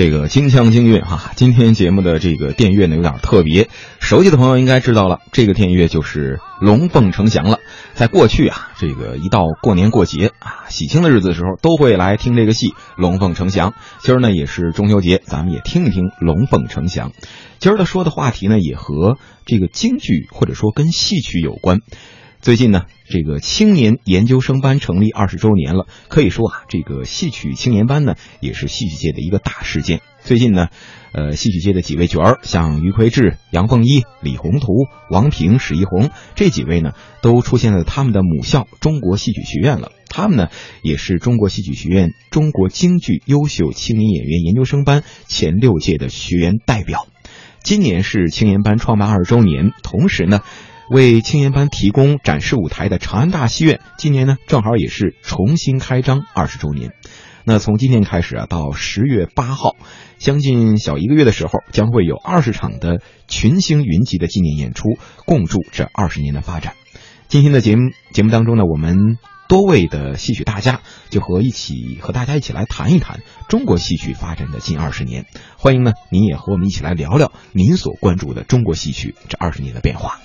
这个京腔京韵哈，今天节目的这个电乐呢有点特别，熟悉的朋友应该知道了，这个电乐就是《龙凤呈祥》了。在过去啊，这个一到过年过节啊，喜庆的日子的时候，都会来听这个戏《龙凤呈祥》。今儿呢也是中秋节，咱们也听一听《龙凤呈祥》。今儿的说的话题呢，也和这个京剧或者说跟戏曲有关。最近呢，这个青年研究生班成立二十周年了，可以说啊，这个戏曲青年班呢，也是戏曲界的一个大事件。最近呢，呃，戏曲界的几位角儿，像于魁智、杨凤一、李宏图、王平、史一红这几位呢，都出现在他们的母校中国戏曲学院了。他们呢，也是中国戏曲学院中国京剧优秀青年演员研究生班前六届的学员代表。今年是青年班创办二十周年，同时呢。为青年班提供展示舞台的长安大戏院，今年呢正好也是重新开张二十周年。那从今天开始啊，到十月八号，将近小一个月的时候，将会有二十场的群星云集的纪念演出，共祝这二十年的发展。今天的节目节目当中呢，我们多位的戏曲大家就和一起和大家一起来谈一谈中国戏曲发展的近二十年。欢迎呢，您也和我们一起来聊聊您所关注的中国戏曲这二十年的变化。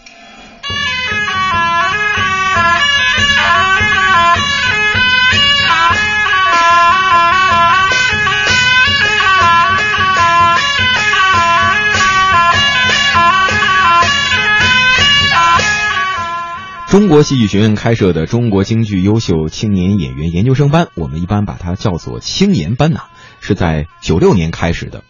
中国戏剧学院开设的中国京剧优秀青年演员研究生班，我们一般把它叫做青年班呐，是在九六年开始的。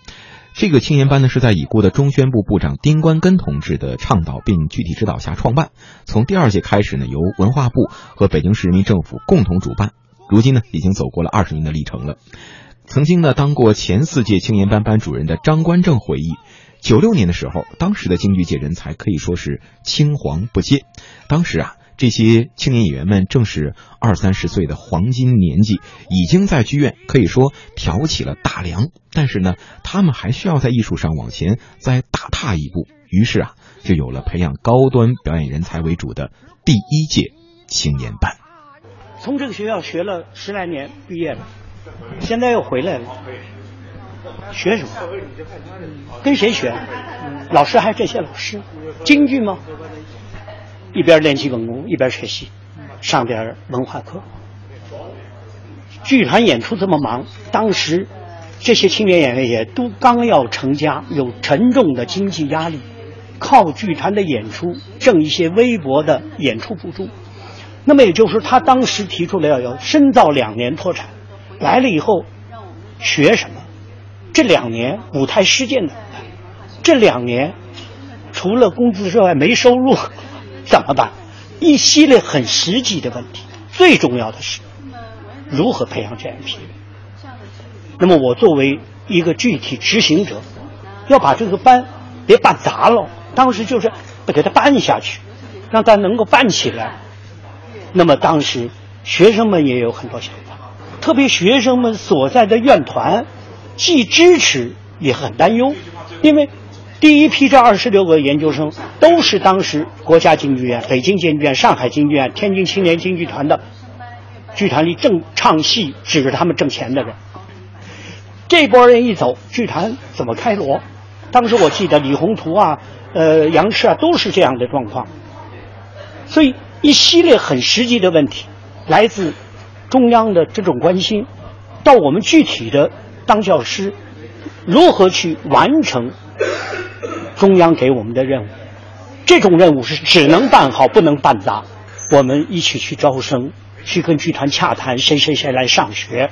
这个青年班呢，是在已故的中宣部部长丁关根同志的倡导并具体指导下创办。从第二届开始呢，由文化部和北京市人民政府共同主办。如今呢，已经走过了二十年的历程了。曾经呢，当过前四届青年班班主任的张观正回忆，九六年的时候，当时的京剧界人才可以说是青黄不接。当时啊。这些青年演员们正是二三十岁的黄金年纪，已经在剧院可以说挑起了大梁。但是呢，他们还需要在艺术上往前再大踏一步。于是啊，就有了培养高端表演人才为主的第一届青年班。从这个学校学了十来年，毕业了，现在又回来了，学什么？跟谁学？老师还是这些老师？京剧吗？一边练基本功，一边学习，上点文化课。剧团演出这么忙，当时这些青年演员也都刚要成家，有沉重的经济压力，靠剧团的演出挣一些微薄的演出补助。那么也就是说，他当时提出了要要深造两年脱产，来了以后学什么？这两年舞台实践的，这两年除了工资之外没收入。怎么办？一系列很实际的问题。最重要的是，如何培养这样一批人？那么我作为一个具体执行者，要把这个班别办砸了。当时就是不给他办下去，让他能够办起来。那么当时学生们也有很多想法，特别学生们所在的院团，既支持也很担忧，因为。第一批这二十六个研究生都是当时国家京剧院、北京京剧院、上海京剧院、天津青年京剧团的剧团里正唱戏、指着他们挣钱的人。这波人一走，剧团怎么开锣？当时我记得李宏图啊、呃杨赤啊都是这样的状况。所以一系列很实际的问题，来自中央的这种关心，到我们具体的当教师如何去完成。中央给我们的任务，这种任务是只能办好，不能办砸。我们一起去招生，去跟剧团洽谈，谁谁谁来上学，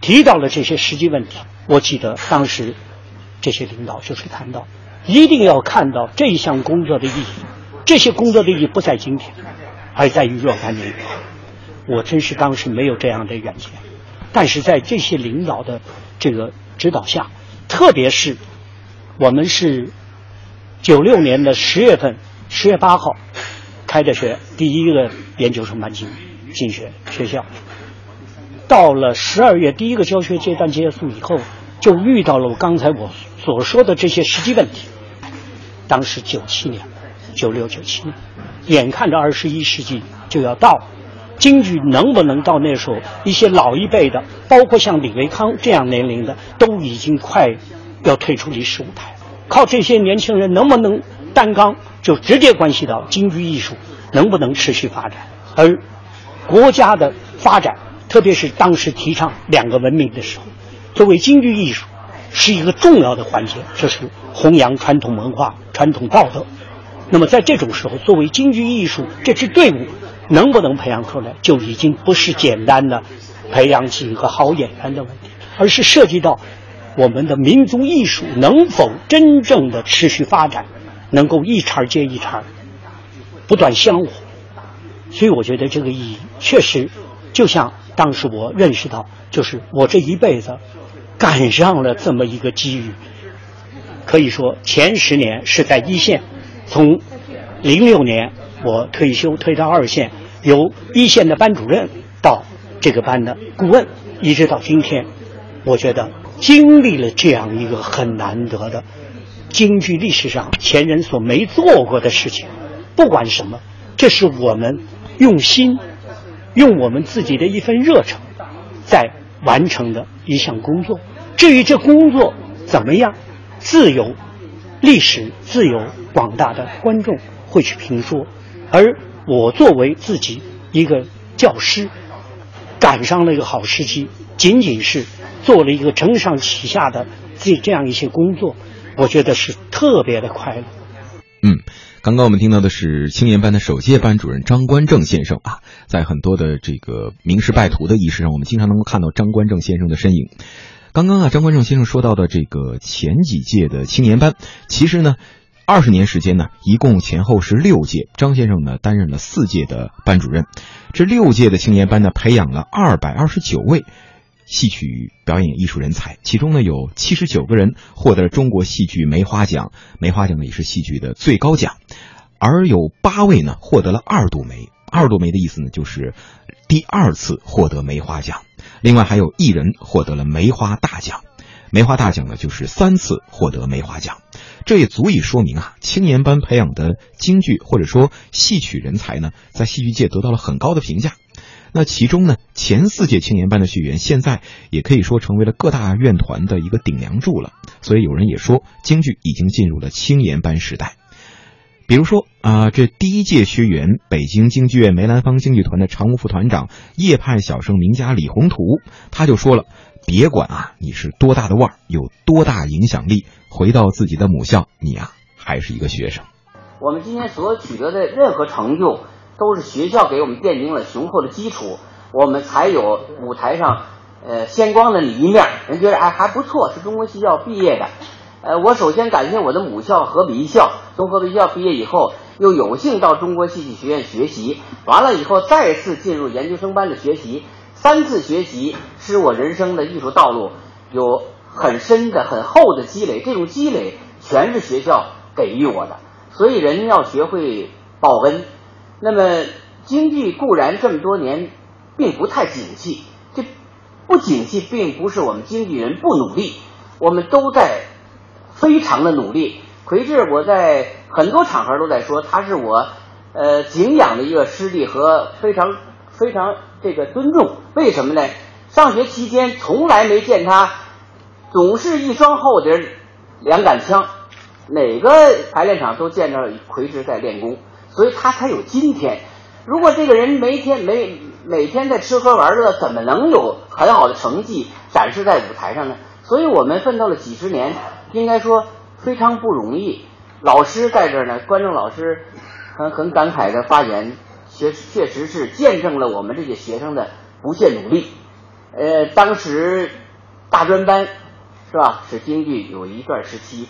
提到了这些实际问题。我记得当时这些领导就是谈到，一定要看到这项工作的意义。这些工作的意义不在今天，而在于若干年以后。我真是当时没有这样的远见，但是在这些领导的这个指导下，特别是我们是。九六年的十月份，十月八号开的学，第一个研究生班进进学学校。到了十二月，第一个教学阶段结束以后，就遇到了我刚才我所说的这些实际问题。当时九七年，九六九七年，眼看着二十一世纪就要到了，京剧能不能到那时候，一些老一辈的，包括像李维康这样年龄的，都已经快要退出历史舞台。靠这些年轻人能不能担纲，就直接关系到京剧艺术能不能持续发展。而国家的发展，特别是当时提倡两个文明的时候，作为京剧艺术是一个重要的环节，这是弘扬传统文化、传统道德。那么在这种时候，作为京剧艺术这支队伍能不能培养出来，就已经不是简单的培养几个好演员的问题，而是涉及到我们的民族艺术能否真正的持续发展，能够一茬接一茬不断香火。所以我觉得这个意义确实，就像当时我认识到，就是我这一辈子赶上了这么一个机遇，可以说前十年是在一线。从零六年我退休退到二线，由一线的班主任到这个班的顾问，一直到今天，我觉得经历了这样一个很难得的京剧历史上前人所没做过的事情。不管什么，这是我们用心，用我们自己的一份热忱在完成的一项工作。至于这工作怎么样，自由。历史自有广大的观众会去评说，而我作为自己一个教师，赶上了一个好时机，仅仅是做了一个承上启下的这这样一些工作，我觉得是特别的快乐。嗯，刚刚我们听到的是青年班的首届班主任张观正先生啊，在很多的这个名师拜徒的仪式上，我们经常能够看到张观正先生的身影。刚刚啊，张观正先生说到的这个前几届的青年班，其实呢，二十年时间呢，一共前后是六届。张先生呢担任了四届的班主任，这六届的青年班呢，培养了二百二十九位戏曲表演艺术人才，其中呢有七十九个人获得了中国戏剧梅花奖，梅花奖呢也是戏剧的最高奖，而有八位呢获得了二度梅，二度梅的意思呢就是第二次获得梅花奖。另外还有一人获得了梅花大奖，梅花大奖呢就是三次获得梅花奖，这也足以说明啊，青年班培养的京剧或者说戏曲人才呢，在戏剧界得到了很高的评价。那其中呢，前四届青年班的学员现在也可以说成为了各大院团的一个顶梁柱了。所以有人也说，京剧已经进入了青年班时代。比如说啊，这第一届学员，北京京剧院梅兰芳京剧团的常务副团长叶派小生名家李宏图，他就说了：“别管啊，你是多大的腕儿，有多大影响力，回到自己的母校，你啊还是一个学生。我们今天所取得的任何成就，都是学校给我们奠定了雄厚的基础，我们才有舞台上呃鲜光的一面。人觉得哎还不错，是中国戏校毕业的。”呃，我首先感谢我的母校河北艺校。从河北艺校毕业以后，又有幸到中国戏剧学院学习，完了以后再次进入研究生班的学习，三次学习使我人生的艺术道路有很深的、很厚的积累。这种积累全是学校给予我的，所以人要学会报恩。那么经济固然这么多年并不太景气，这不景气并不是我们经纪人不努力，我们都在。非常的努力，奎志，我在很多场合都在说，他是我呃敬仰的一个师弟和非常非常这个尊重。为什么呢？上学期间从来没见他，总是一双厚底两杆枪，哪个排练场都见着奎志在练功，所以他才有今天。如果这个人每天没每天在吃喝玩乐，怎么能有很好的成绩展示在舞台上呢？所以我们奋斗了几十年。应该说非常不容易。老师在这儿呢，观众老师很很感慨的发言，确确实是见证了我们这些学生的不懈努力。呃，当时大专班是吧？是京剧有一段时期，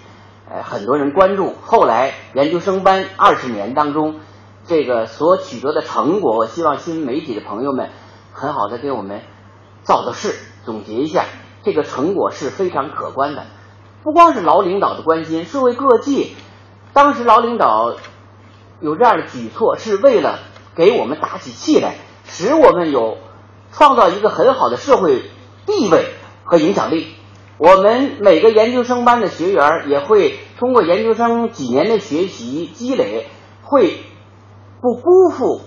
呃，很多人关注。后来研究生班二十年当中，这个所取得的成果，我希望新媒体的朋友们很好的给我们造造势，总结一下，这个成果是非常可观的。不光是老领导的关心，社会各界，当时老领导有这样的举措，是为了给我们打起气来，使我们有创造一个很好的社会地位和影响力。我们每个研究生班的学员也会通过研究生几年的学习积累，会不辜负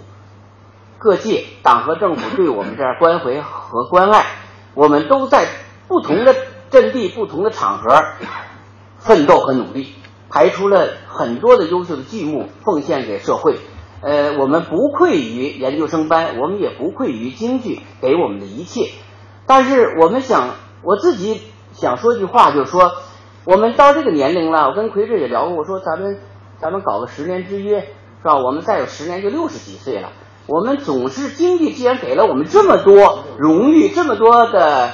各界党和政府对我们这样关怀和关爱，我们都在不同的阵地、不同的场合奋斗和努力，排出了很多的优秀的剧目，奉献给社会。呃，我们不愧于研究生班，我们也不愧于京剧给我们的一切。但是我们想，我自己想说句话，就是说，我们到这个年龄了，我跟奎志也聊过，我说咱们咱们搞个十年之约，是吧？我们再有十年就六十几岁了。我们总是经济既然给了我们这么多荣誉，这么多的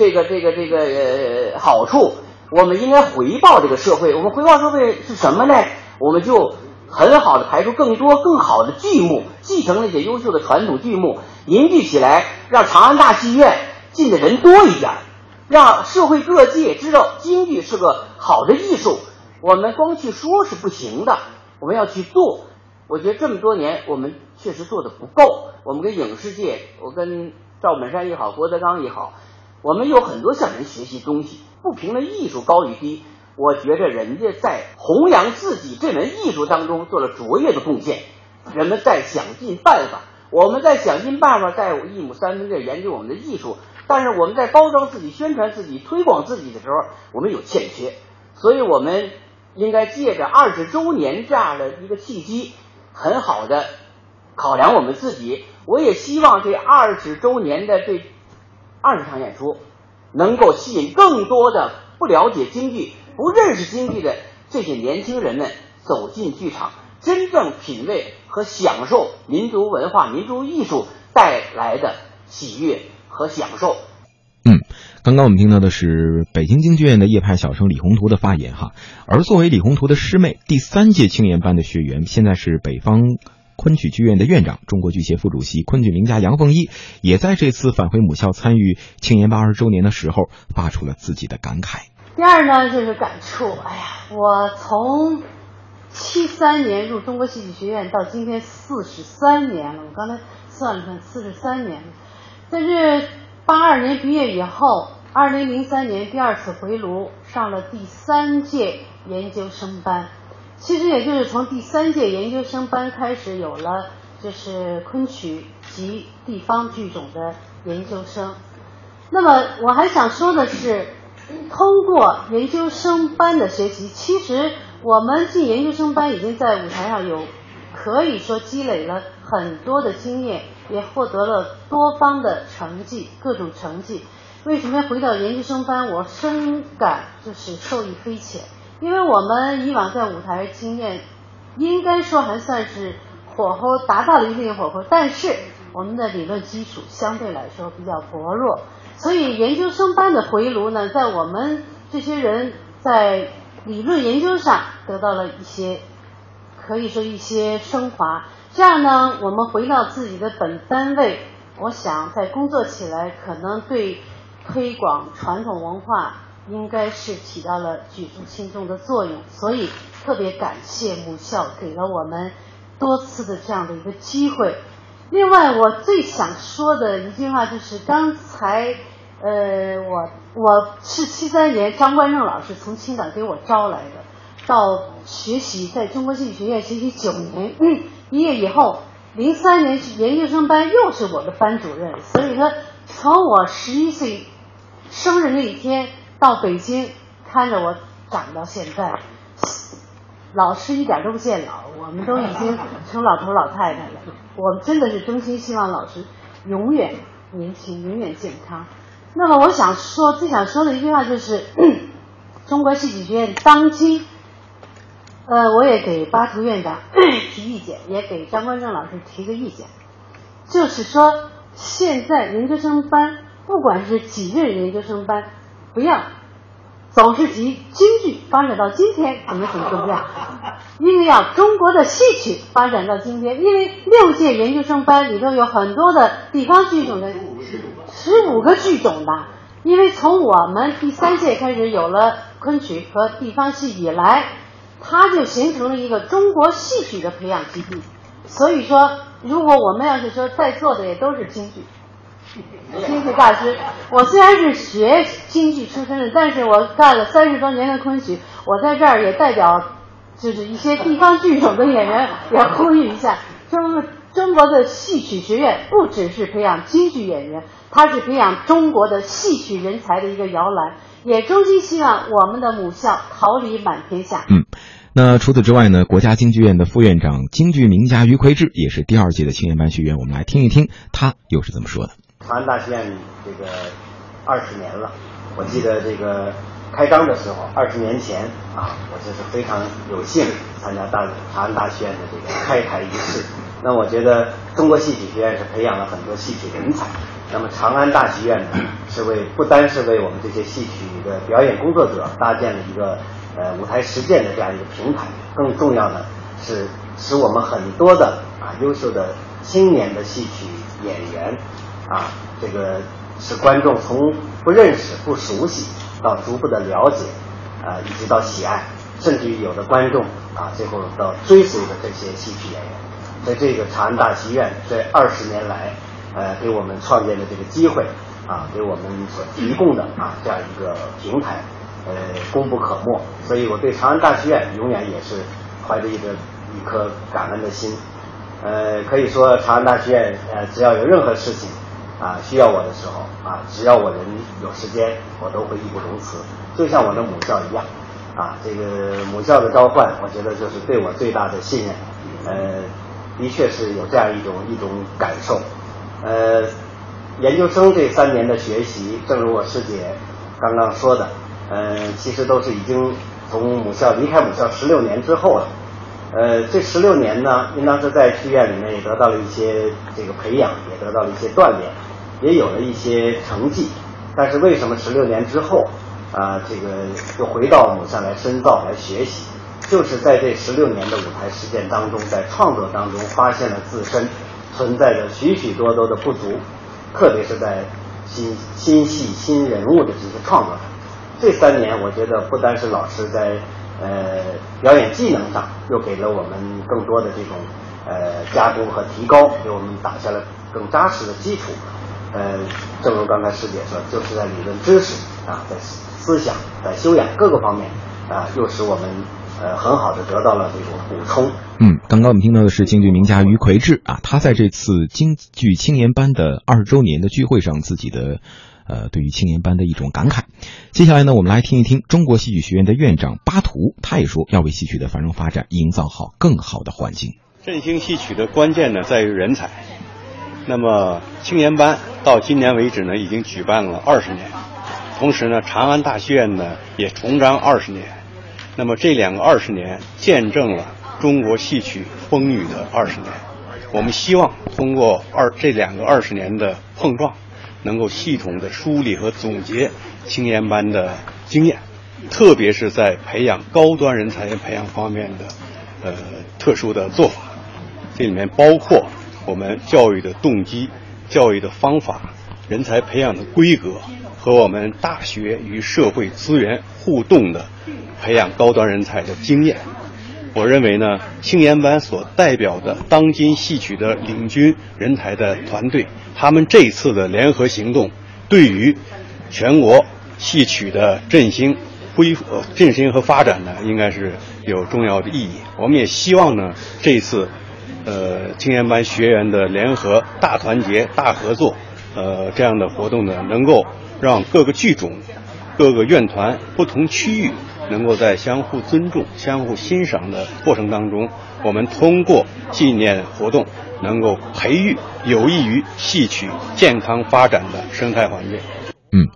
这个这个这个呃好处，我们应该回报这个社会。我们回报社会是什么呢？我们就。很好的排出更多更好的剧目，继承那些优秀的传统剧目，凝聚起来，让长安大戏院进的人多一点，让社会各界知道京剧是个好的艺术。我们光去说是不行的，我们要去做。我觉得这么多年我们确实做的不够。我们跟影视界，我跟赵本山也好，郭德纲也好，我们有很多向人学习东西。不评论艺术高与低。我觉着人家在弘扬自己这门艺术当中做了卓越的贡献，人们在想尽办法，我们在想尽办法在一亩三分地研究我们的艺术，但是我们在包装自己、宣传自己、推广自己的时候，我们有欠缺，所以我们应该借着二十周年这样的一个契机，很好的考量我们自己。我也希望这二十周年的这二十场演出，能够吸引更多的不了解京剧。不认识京剧的这些年轻人们走进剧场，真正品味和享受民族文化、民族艺术带来的喜悦和享受。嗯，刚刚我们听到的是北京京剧院的叶派小生李宏图的发言哈。而作为李宏图的师妹，第三届青年班的学员，现在是北方昆曲剧院的院长、中国剧协副主席、昆曲名家杨凤一，也在这次返回母校参与青年班二十周年的时候，发出了自己的感慨。第二呢，就是感触。哎呀，我从七三年入中国戏曲学院到今天四十三年了。我刚才算了算，四十三年了。在这八二年毕业以后，二零零三年第二次回炉，上了第三届研究生班。其实也就是从第三届研究生班开始，有了就是昆曲及地方剧种的研究生。那么我还想说的是。通过研究生班的学习，其实我们进研究生班已经在舞台上有可以说积累了很多的经验，也获得了多方的成绩，各种成绩。为什么要回到研究生班？我深感就是受益匪浅，因为我们以往在舞台经验，应该说还算是火候达到了一定的火候，但是我们的理论基础相对来说比较薄弱。所以研究生班的回炉呢，在我们这些人在理论研究上得到了一些，可以说一些升华。这样呢，我们回到自己的本单位，我想在工作起来，可能对推广传统文化应该是起到了举足轻重的作用。所以特别感谢母校给了我们多次的这样的一个机会。另外，我最想说的一句话就是刚才。呃，我我是七三年张冠正老师从青岛给我招来的，到学习在中国戏剧学院学习九年，毕业以后零三年研究生班又是我的班主任，所以说从我十一岁生日那一天到北京看着我长到现在，老师一点都不见老，我们都已经成老头老太太了，我们真的是衷心希望老师永远年轻，永远健康。那么我想说，最想说的一句话就是，中国戏曲学院当今，呃，我也给巴图院长提意见，也给张冠正老师提个意见，就是说，现在研究生班，不管是几任研究生班，不要总是提京剧发展到今天怎么怎么怎么样，因为要中国的戏曲发展到今天，因为六届研究生班里头有很多的地方剧种的。十五个剧种的，因为从我们第三届开始有了昆曲和地方戏以来，它就形成了一个中国戏曲的培养基地。所以说，如果我们要是说在座的也都是京剧，京剧大师，我虽然是学京剧出身的，但是我干了三十多年的昆曲，我在这儿也代表就是一些地方剧种的演员也呼吁一下，中中国的戏曲学院不只是培养京剧演员，它是培养中国的戏曲人才的一个摇篮。也衷心希望我们的母校桃李满天下。嗯，那除此之外呢？国家京剧院的副院长京剧名家于魁智也是第二届的青年班学员，我们来听一听他又是怎么说的。长安大戏院这个二十年了，我记得这个开张的时候，二十年前啊，我就是非常有幸参加大长安大戏院的这个开台仪式。那我觉得中国戏曲学院是培养了很多戏曲人才。那么长安大戏院呢，是为不单是为我们这些戏曲的表演工作者搭建了一个呃舞台实践的这样一个平台，更重要的是使我们很多的啊优秀的青年的戏曲演员啊，这个使观众从不认识、不熟悉到逐步的了解啊，一直到喜爱，甚至于有的观众啊最后到追随的这些戏曲演员，在这个长安大戏院这二十年来。呃，给我们创建的这个机会啊，给我们所提供的啊这样一个平台，呃，功不可没。所以我对长安大戏院永远也是怀着一个一颗感恩的心。呃，可以说长安大剧院呃，只要有任何事情啊需要我的时候啊，只要我人有时间，我都会义不容辞。就像我的母校一样啊，这个母校的召唤，我觉得就是对我最大的信任。呃，的确是有这样一种一种感受。呃，研究生这三年的学习，正如我师姐刚刚说的，呃，其实都是已经从母校离开母校十六年之后了。呃，这十六年呢，应当是在剧院里面也得到了一些这个培养，也得到了一些锻炼，也有了一些成绩。但是为什么十六年之后啊，这个又回到母校来深造来学习？就是在这十六年的舞台实践当中，在创作当中发现了自身。存在着许许多多的不足，特别是在新新戏新人物的这些创作上。这三年，我觉得不单是老师在呃表演技能上，又给了我们更多的这种呃加工和提高，给我们打下了更扎实的基础。呃，正如刚才师姐说，就是在理论知识啊，在思想、在修养各个方面啊，又使我们。呃，很好的得到了这种补充。嗯，刚刚我们听到的是京剧名家于魁智啊，他在这次京剧青年班的二十周年的聚会上，自己的呃对于青年班的一种感慨。接下来呢，我们来听一听中国戏曲学院的院长巴图，他也说要为戏曲的繁荣发展营造好更好的环境。振兴戏曲的关键呢，在于人才。那么青年班到今年为止呢，已经举办了二十年，同时呢，长安大戏院呢也重张二十年。那么这两个二十年见证了中国戏曲风雨的二十年，我们希望通过二这两个二十年的碰撞，能够系统的梳理和总结青年班的经验，特别是在培养高端人才培养方面的呃特殊的做法，这里面包括我们教育的动机、教育的方法、人才培养的规格和我们大学与社会资源互动的。培养高端人才的经验，我认为呢，青年班所代表的当今戏曲的领军人才的团队，他们这次的联合行动，对于全国戏曲的振兴、恢复、振兴和发展呢，应该是有重要的意义。我们也希望呢，这次，呃，青年班学员的联合大团结、大合作，呃，这样的活动呢，能够让各个剧种、各个院团、不同区域。能够在相互尊重、相互欣赏的过程当中，我们通过纪念活动，能够培育有益于戏曲健康发展的生态环境。嗯，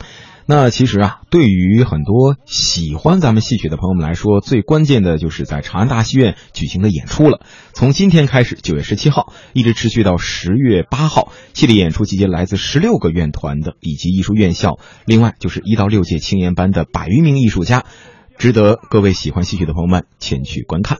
那其实啊，对于很多喜欢咱们戏曲的朋友们来说，最关键的就是在长安大戏院举行的演出了。从今天开始，九月十七号一直持续到十月八号，系列演出集结来自十六个院团的以及艺术院校，另外就是一到六届青年班的百余名艺术家。值得各位喜欢戏曲的朋友们前去观看。